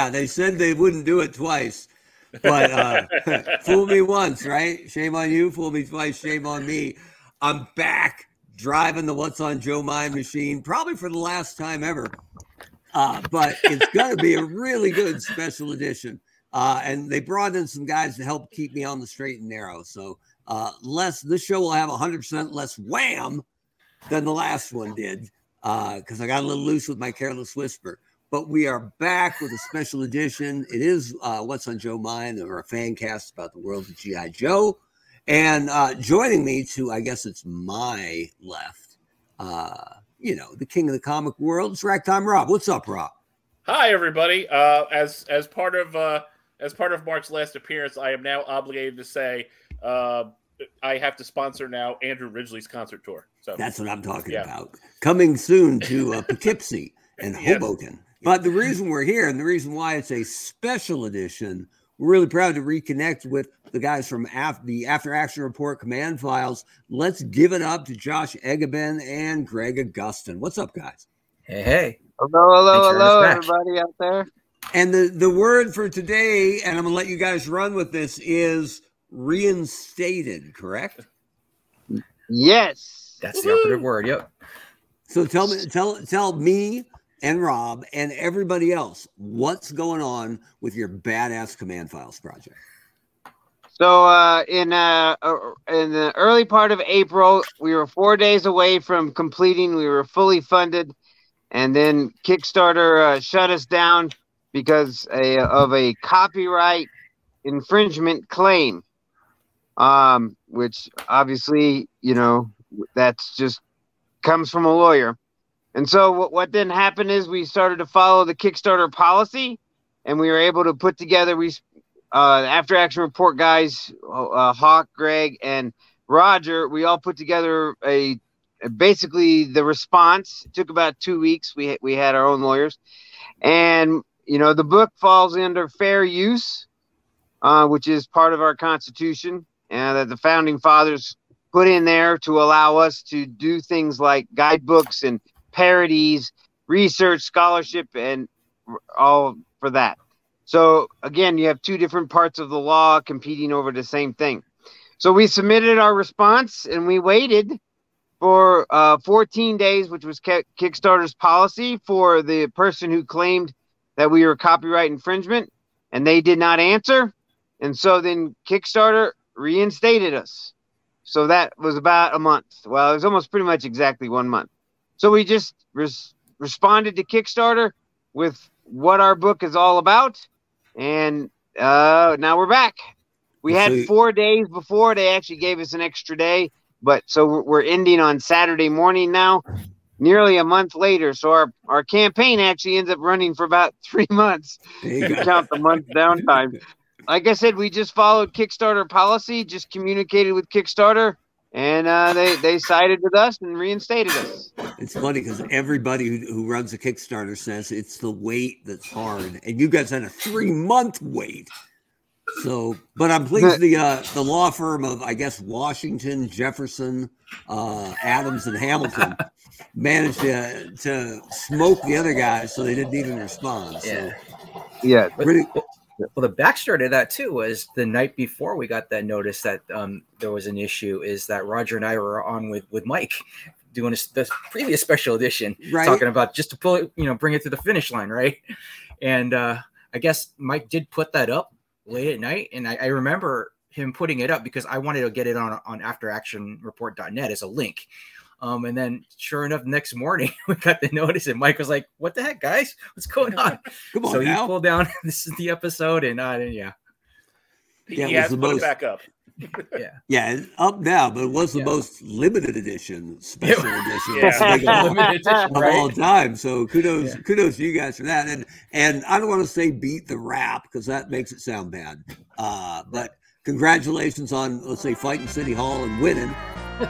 Yeah, they said they wouldn't do it twice, but uh, fool me once, right? Shame on you. Fool me twice. Shame on me. I'm back driving the What's on Joe Mind machine, probably for the last time ever. Uh, but it's going to be a really good special edition. Uh, and they brought in some guys to help keep me on the straight and narrow. So uh, less this show will have 100% less wham than the last one did because uh, I got a little loose with my careless whisper. But we are back with a special edition. It is uh, What's on Joe Mind, or a fan cast about the world of G.I. Joe. And uh, joining me to, I guess it's my left, uh, you know, the king of the comic world, it's Ragtime Rob. What's up, Rob? Hi, everybody. Uh, as as part of uh, as part of Mark's last appearance, I am now obligated to say uh, I have to sponsor now Andrew Ridgeley's concert tour. So that's what I'm talking yeah. about. Coming soon to uh, Poughkeepsie and Hoboken. Yes. But the reason we're here and the reason why it's a special edition, we're really proud to reconnect with the guys from after the After Action Report Command Files. Let's give it up to Josh Eggebeen and Greg Agustin. What's up, guys? Hey, hey. Hello, hello, hello, everybody out there. And the, the word for today, and I'm going to let you guys run with this, is reinstated, correct? Yes. That's Woo-hoo. the operative word. Yep. So tell me, tell, tell me and Rob and everybody else what's going on with your badass command files project. So uh, in uh, uh, in the early part of April, we were four days away from completing. We were fully funded, and then Kickstarter uh, shut us down because a, of a copyright infringement claim. Um, which obviously, you know, that's just comes from a lawyer. And so what, what then happened is we started to follow the Kickstarter policy, and we were able to put together we uh, after action report guys, uh, Hawk, Greg, and Roger. We all put together a, a basically the response. It took about two weeks. We we had our own lawyers, and you know the book falls under fair use, uh, which is part of our Constitution, and that the founding fathers put in there to allow us to do things like guidebooks and parodies, research, scholarship, and all for that. So again, you have two different parts of the law competing over the same thing. So we submitted our response and we waited for uh, 14 days, which was Kickstarter's policy for the person who claimed that we were copyright infringement, and they did not answer. And so then Kickstarter reinstated us. So that was about a month. Well, it was almost pretty much exactly one month. So we just res- responded to Kickstarter with what our book is all about, and uh, now we're back. We had four days before they actually gave us an extra day, but so we're ending on Saturday morning now, nearly a month later. So our, our campaign actually ends up running for about three months. You count the month downtime. Like I said, we just followed Kickstarter policy, just communicated with Kickstarter and uh, they they sided with us and reinstated us. It's funny because everybody who, who runs a Kickstarter says it's the wait that's hard, and you guys had a three month wait. So, but I'm pleased the uh, the law firm of I guess Washington, Jefferson, uh, Adams, and Hamilton managed to to smoke the other guys, so they didn't even respond. So, yeah, yeah, pretty well, the backstory to that too was the night before we got that notice that um, there was an issue. Is that Roger and I were on with with Mike doing a, the previous special edition, right. talking about just to pull it, you know, bring it to the finish line, right? And uh, I guess Mike did put that up late at night, and I, I remember him putting it up because I wanted to get it on on afteractionreport.net as a link. Um, and then sure enough, next morning we got the notice, and Mike was like, "What the heck, guys? What's going on?" Come on so now. he pulled down. This is the episode, and uh, yeah, yeah, he has to put most, back up. yeah, yeah, up now, but it was the yeah. most limited edition, special edition, yeah. limited edition of right? all time. So kudos, yeah. kudos to you guys for that. And and I don't want to say beat the rap because that makes it sound bad. Uh, but congratulations on let's say fighting City Hall and winning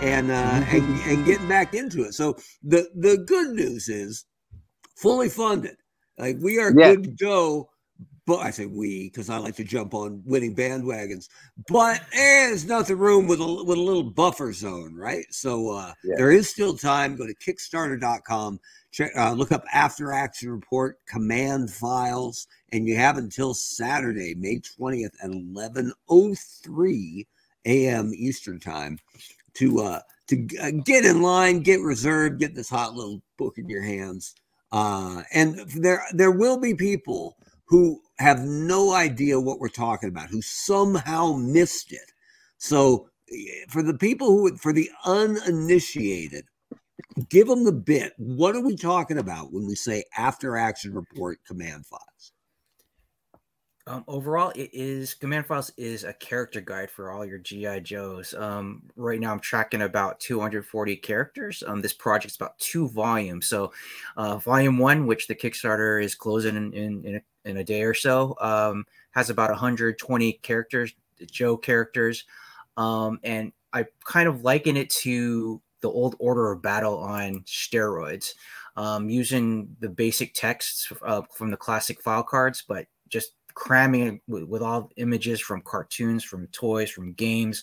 and, uh, and and getting back into it. So the the good news is fully funded. Like we are yeah. good to go, but I say we because I like to jump on winning bandwagons. But there's nothing room with a with a little buffer zone, right? So uh, yeah. there is still time. Go to Kickstarter.com. Check, uh, look up After Action Report command files, and you have until Saturday, May twentieth at eleven oh three a.m. Eastern time to uh, to uh, get in line, get reserved, get this hot little book in your hands. Uh, and there there will be people who have no idea what we're talking about, who somehow missed it. So eh, for the people who for the uninitiated, give them the bit. What are we talking about when we say after action report command files? Um, overall, it is Command Files is a character guide for all your GI Joes. Um, right now, I'm tracking about 240 characters. Um, this project's about two volumes. So, uh, volume one, which the Kickstarter is closing in in, in, a, in a day or so, um, has about 120 characters, Joe characters, um, and I kind of liken it to the old Order of Battle on steroids, um, using the basic texts uh, from the classic file cards, but just cramming it with, with all images from cartoons, from toys, from games,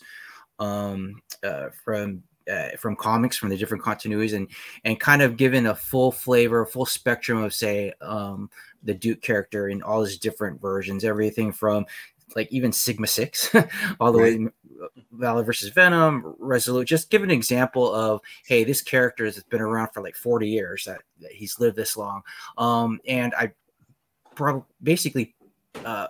um, uh, from uh, from comics, from the different continuities, and and kind of giving a full flavor, full spectrum of say um, the Duke character in all his different versions, everything from like even Sigma Six, all the right. way Valor versus Venom, Resolute. Just give an example of hey, this character has been around for like forty years that, that he's lived this long, um, and I probably basically uh,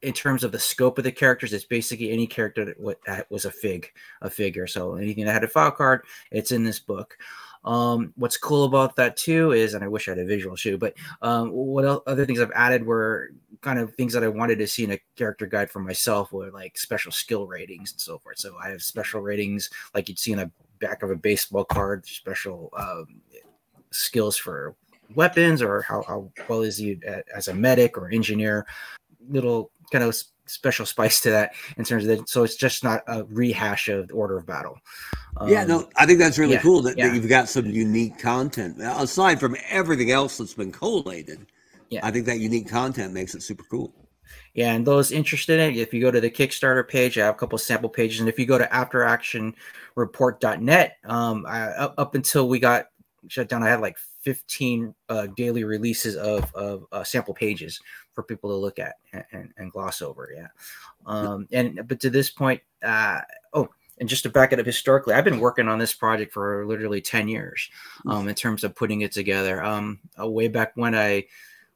in terms of the scope of the characters, it's basically any character that was a fig, a figure. So anything that had a file card, it's in this book. Um, what's cool about that too is, and I wish I had a visual shoe, but um, what else, other things I've added were kind of things that I wanted to see in a character guide for myself were like special skill ratings and so forth. So I have special ratings like you'd see in the back of a baseball card, special um, skills for weapons or how, how well is you as a medic or engineer little kind of special spice to that in terms of that so it's just not a rehash of the order of battle. Um, yeah no i think that's really yeah, cool that, yeah. that, you've got some unique content. Aside from everything else that's been collated yeah. I think that unique content makes it super cool. Yeah, and those interested in it, if you go to the Kickstarter page, I have a couple sample pages, and if you go to afteractionreport.net, um, I, up until we got shut down, I had like 15 uh, daily releases of, of uh, sample pages for people to look at and, and, and gloss over. Yeah. Um, and, but to this point, uh, oh, and just to back it up historically, I've been working on this project for literally 10 years um, in terms of putting it together. Um, uh, way back when I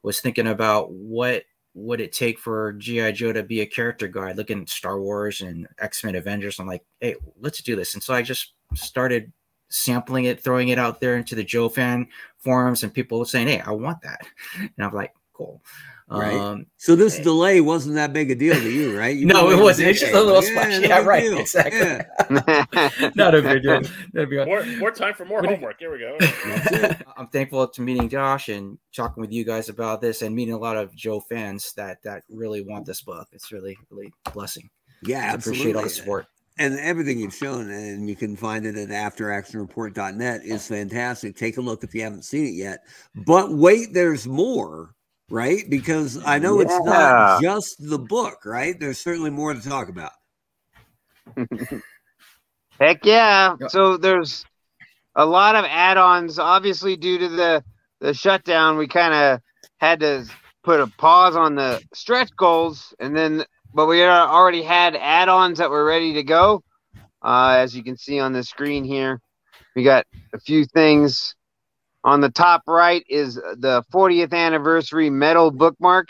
was thinking about what would it take for GI Joe to be a character guide, looking at Star Wars and X Men Avengers. I'm like, hey, let's do this. And so I just started sampling it, throwing it out there into the Joe fan forums, and people saying, "Hey, I want that," and I'm like, "Cool." Right. Um, so this delay wasn't that big a deal to you, right? You no, it wasn't. It's just a little splash. Yeah, yeah right. Deal. Exactly. Yeah. Not a big deal. Be more, more time for more homework. Here we go. I'm thankful to meeting Josh and talking with you guys about this, and meeting a lot of Joe fans that that really want this book. It's really, really a blessing. Yeah, I appreciate all the support and everything you've shown, and you can find it at afteractionreport.net, is fantastic. Take a look if you haven't seen it yet. But wait, there's more, right? Because I know yeah. it's not just the book, right? There's certainly more to talk about. Heck yeah. So there's a lot of add-ons. Obviously, due to the the shutdown, we kind of had to put a pause on the stretch goals, and then but we already had add-ons that were ready to go. Uh, as you can see on the screen here, we got a few things. On the top right is the 40th anniversary metal bookmark,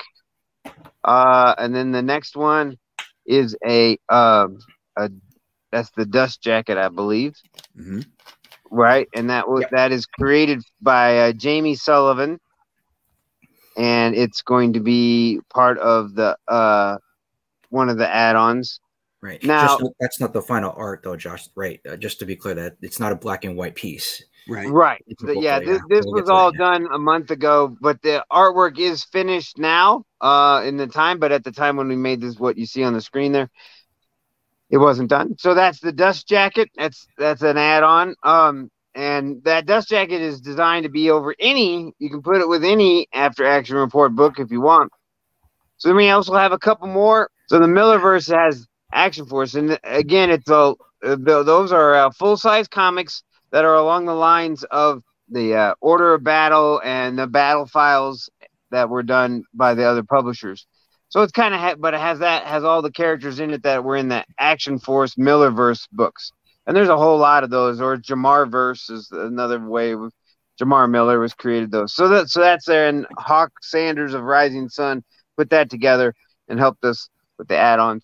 uh, and then the next one is a, uh, a that's the dust jacket, I believe. Mm-hmm. Right, and that was that is created by uh, Jamie Sullivan, and it's going to be part of the uh, one of the add-ons. Right now, just, that's not the final art, though, Josh. Right, uh, just to be clear, that it's not a black and white piece. Right, right. Yeah, this, this we'll was all done a month ago, but the artwork is finished now. Uh, in the time, but at the time when we made this, what you see on the screen there, it wasn't done. So that's the dust jacket. That's that's an add-on. Um, and that dust jacket is designed to be over any. You can put it with any after action report book if you want. So then we also have a couple more. So the Millerverse has Action Force, and again, it's a those are uh, full size comics that are along the lines of the uh, Order of Battle and the Battle Files that were done by the other publishers. So it's kind of, ha- but it has that has all the characters in it that were in the Action Force Millerverse books, and there's a whole lot of those. Or Jamar Verse is another way. Of, Jamar Miller was created those. So that so that's there, and Hawk Sanders of Rising Sun put that together and helped us with the add-ons.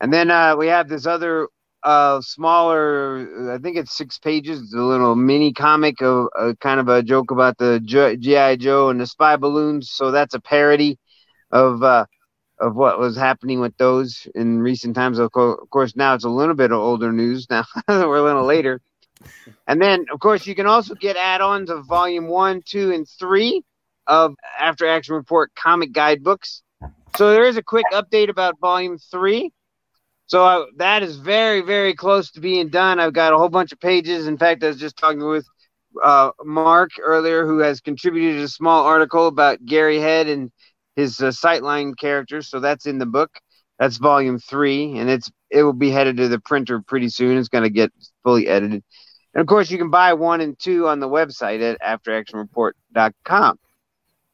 And then uh, we have this other uh, smaller, I think it's six pages. It's a little mini comic of uh, kind of a joke about the GI Joe and the spy balloons. So that's a parody of uh, of what was happening with those in recent times. Of, co- of course, now it's a little bit of older news. Now we're a little later. And then, of course, you can also get add-ons of volume one, two, and three of After Action Report comic guidebooks. So there is a quick update about volume three. So I, that is very, very close to being done. I've got a whole bunch of pages. In fact, I was just talking with uh, Mark earlier, who has contributed a small article about Gary Head and his uh, Sightline characters. So that's in the book. That's volume three, and it's it will be headed to the printer pretty soon. It's going to get fully edited. And of course, you can buy one and two on the website at afteractionreport.com.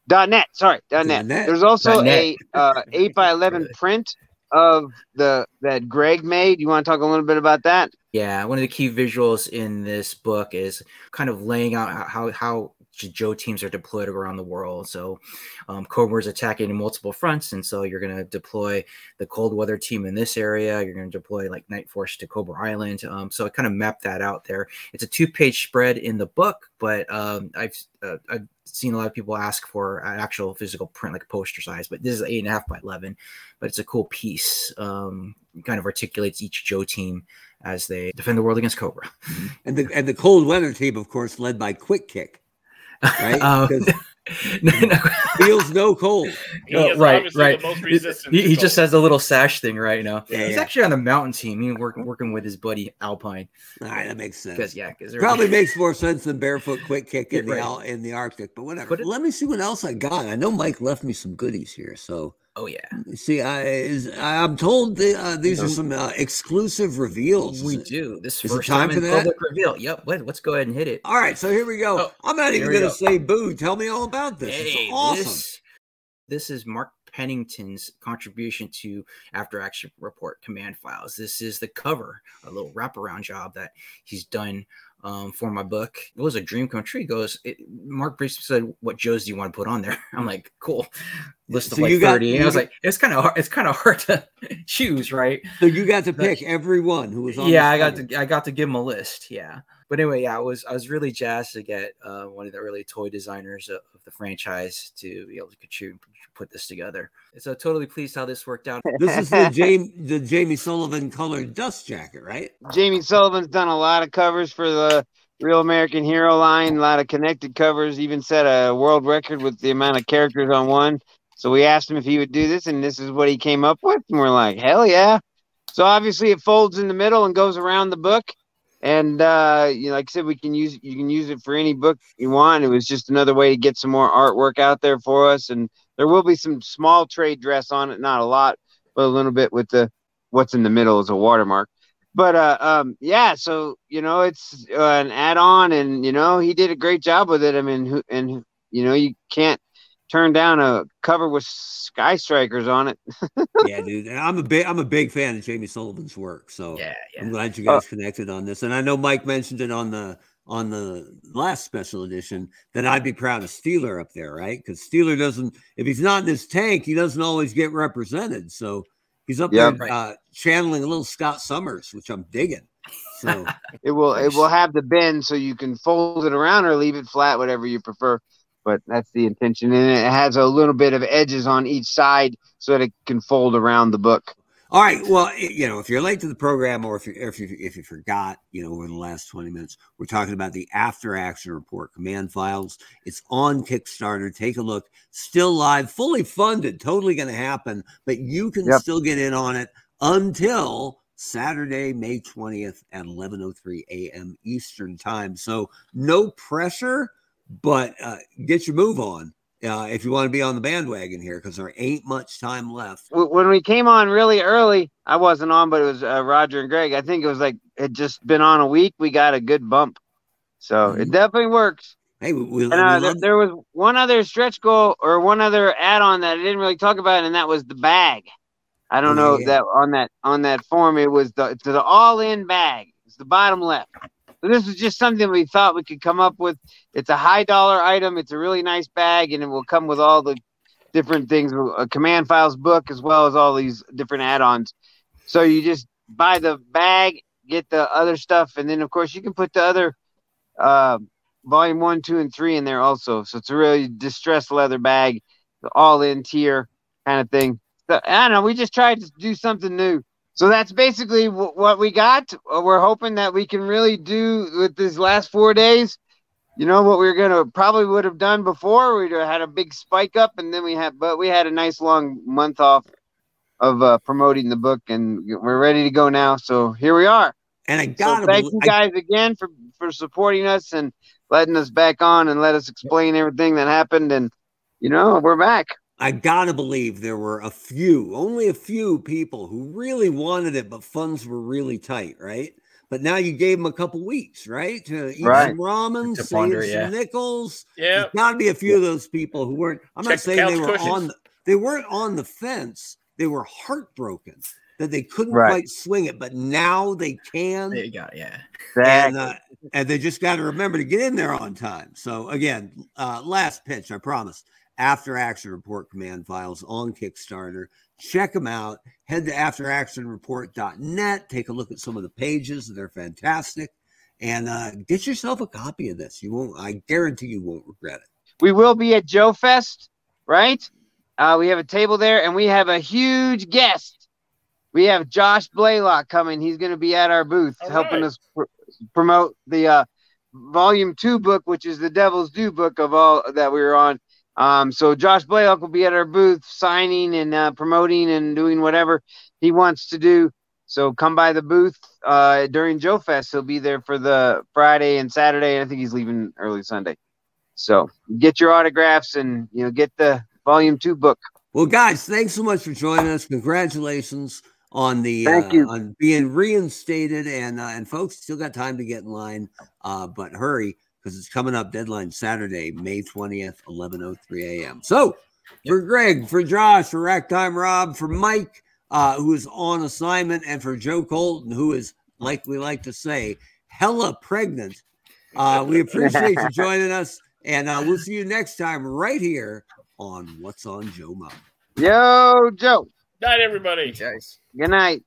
Dot net, sorry, dot net. net. There's also net. a uh, eight by eleven print of the that Greg made. You want to talk a little bit about that? Yeah, one of the key visuals in this book is kind of laying out how how Joe teams are deployed around the world. So um, Cobra is attacking multiple fronts, and so you're going to deploy the cold weather team in this area. You're going to deploy like Night Force to Cobra Island. Um, so I kind of mapped that out there. It's a two page spread in the book, but um, I've uh, I've seen a lot of people ask for an actual physical print, like poster size. But this is eight and a half by eleven. But it's a cool piece. Um, kind of articulates each Joe team as they defend the world against Cobra. And the and the cold weather team, of course, led by Quick Kick right? Um, no, no. feels no cold. No, right, right. He, he just has a little sash thing right now. Yeah, He's yeah. actually on the mountain team. He's working working with his buddy Alpine. All right, that makes sense. Because yeah, because probably makes more sense than barefoot quick kick in the in the Arctic. But whatever. But it, Let me see what else I got. I know Mike left me some goodies here, so Oh yeah. See, I is, I'm told the, uh, these are some uh, exclusive reveals. We do. This is first time, time for that? public reveal. Yep. Let, us go ahead and hit it. All right. So here we go. Oh, I'm not even going to say boo. Tell me all about this. Hey, it's awesome. This, this is Mark Pennington's contribution to After Action Report command files. This is the cover, a little wraparound job that he's done um, for my book. It was a dream come true. He goes, it, Mark basically said, "What Joes do you want to put on there?" I'm like, "Cool." List so of like you 30. Got, and I was like, "It's kind of hard. It's kind of hard to choose, right?" So you got to pick every one who was on. Yeah, I got to. I got to give him a list. Yeah, but anyway, yeah, I was I was really jazzed to get uh, one of the early toy designers of, of the franchise to be able to contribute put this together. So totally pleased how this worked out. This is the Jamie the Jamie Sullivan colored dust jacket, right? Jamie Sullivan's done a lot of covers for the Real American Hero line, a lot of connected covers, even set a world record with the amount of characters on one. So we asked him if he would do this, and this is what he came up with. And we're like, hell yeah. So obviously it folds in the middle and goes around the book. And uh, you know, like I said, we can use you can use it for any book you want. It was just another way to get some more artwork out there for us and there will be some small trade dress on it, not a lot, but a little bit with the what's in the middle is a watermark. But uh, um, yeah, so you know, it's uh, an add-on, and you know, he did a great job with it. I mean, and you know, you can't turn down a cover with sky strikers on it. yeah, dude. I'm a big I'm a big fan of Jamie Sullivan's work. So yeah, yeah. I'm glad you guys uh, connected on this. And I know Mike mentioned it on the on the last special edition, then I'd be proud of Steeler up there, right? Because Steeler doesn't, if he's not in his tank, he doesn't always get represented. So he's up yep. there uh, channeling a little Scott Summers, which I'm digging. So it will it will have the bend so you can fold it around or leave it flat, whatever you prefer. But that's the intention, and it has a little bit of edges on each side so that it can fold around the book. All right. Well, you know, if you're late to the program or if you if you if you forgot, you know, over the last 20 minutes, we're talking about the after action report command files. It's on Kickstarter. Take a look. Still live, fully funded, totally going to happen, but you can yep. still get in on it until Saturday, May 20th at 11:03 a.m. Eastern Time. So, no pressure, but uh, get your move on uh, if you want to be on the bandwagon here because there ain't much time left. When we came on really early, I wasn't on, but it was uh, Roger and Greg. I think it was like it just been on a week. We got a good bump, so mm-hmm. it definitely works. Hey, we, we, and, uh, there, there, was one other stretch goal or one other add-on that I didn't really talk about, and that was the bag. I don't oh, know yeah. that on that on that form it was the to the all-in bag. It's the bottom left. So this is just something we thought we could come up with. It's a high dollar item. It's a really nice bag, and it will come with all the different things, a command files book, as well as all these different add-ons. So you just buy the bag, get the other stuff, and then of course you can put the other uh, volume one, two, and three in there also. So it's a really distressed leather bag, all in tier kind of thing. So, I don't know. We just tried to do something new so that's basically w- what we got. Uh, we're hoping that we can really do with these last four days. You know what we are gonna probably would have done before. We'd have had a big spike up, and then we had, but we had a nice long month off of uh, promoting the book, and we're ready to go now. So here we are. And I got so thank you guys I, again for for supporting us and letting us back on and let us explain everything that happened. And you know we're back. I gotta believe there were a few, only a few people who really wanted it, but funds were really tight, right? But now you gave them a couple weeks, right? To eat right. some ramen, save ponder, some yeah. nickels. Yeah, There's gotta be a few of those people who weren't. I'm Check not saying the they were cushions. on. The, they weren't on the fence. They were heartbroken that they couldn't right. quite swing it, but now they can. There you go. Yeah, and, uh, and they just got to remember to get in there on time. So again, uh, last pitch, I promise after action report command files on Kickstarter. Check them out. Head to afteractionreport.net. Take a look at some of the pages. They're fantastic. And uh, get yourself a copy of this. You won't, I guarantee you won't regret it. We will be at Joe Fest, right? Uh, we have a table there and we have a huge guest. We have Josh Blaylock coming. He's going to be at our booth All helping right. us pr- promote the uh, volume two book, which is the Devil's Due book of all that we were on. Um, so Josh Blaylock will be at our booth signing and uh, promoting and doing whatever he wants to do. So come by the booth uh, during Joe Fest. He'll be there for the Friday and Saturday. I think he's leaving early Sunday. So get your autographs and you know get the volume two book. Well, guys, thanks so much for joining us. Congratulations on the Thank uh, you. on being reinstated, and uh, and folks still got time to get in line, uh, but hurry because it's coming up deadline Saturday, May 20th, 11.03 a.m. So for Greg, for Josh, for Ragtime Rob, for Mike, uh, who is on assignment, and for Joe Colton, who is, like we like to say, hella pregnant. Uh, we appreciate you joining us, and uh, we'll see you next time right here on What's on Joe Mind. Yo, Joe. Night, everybody. Guys. Good night.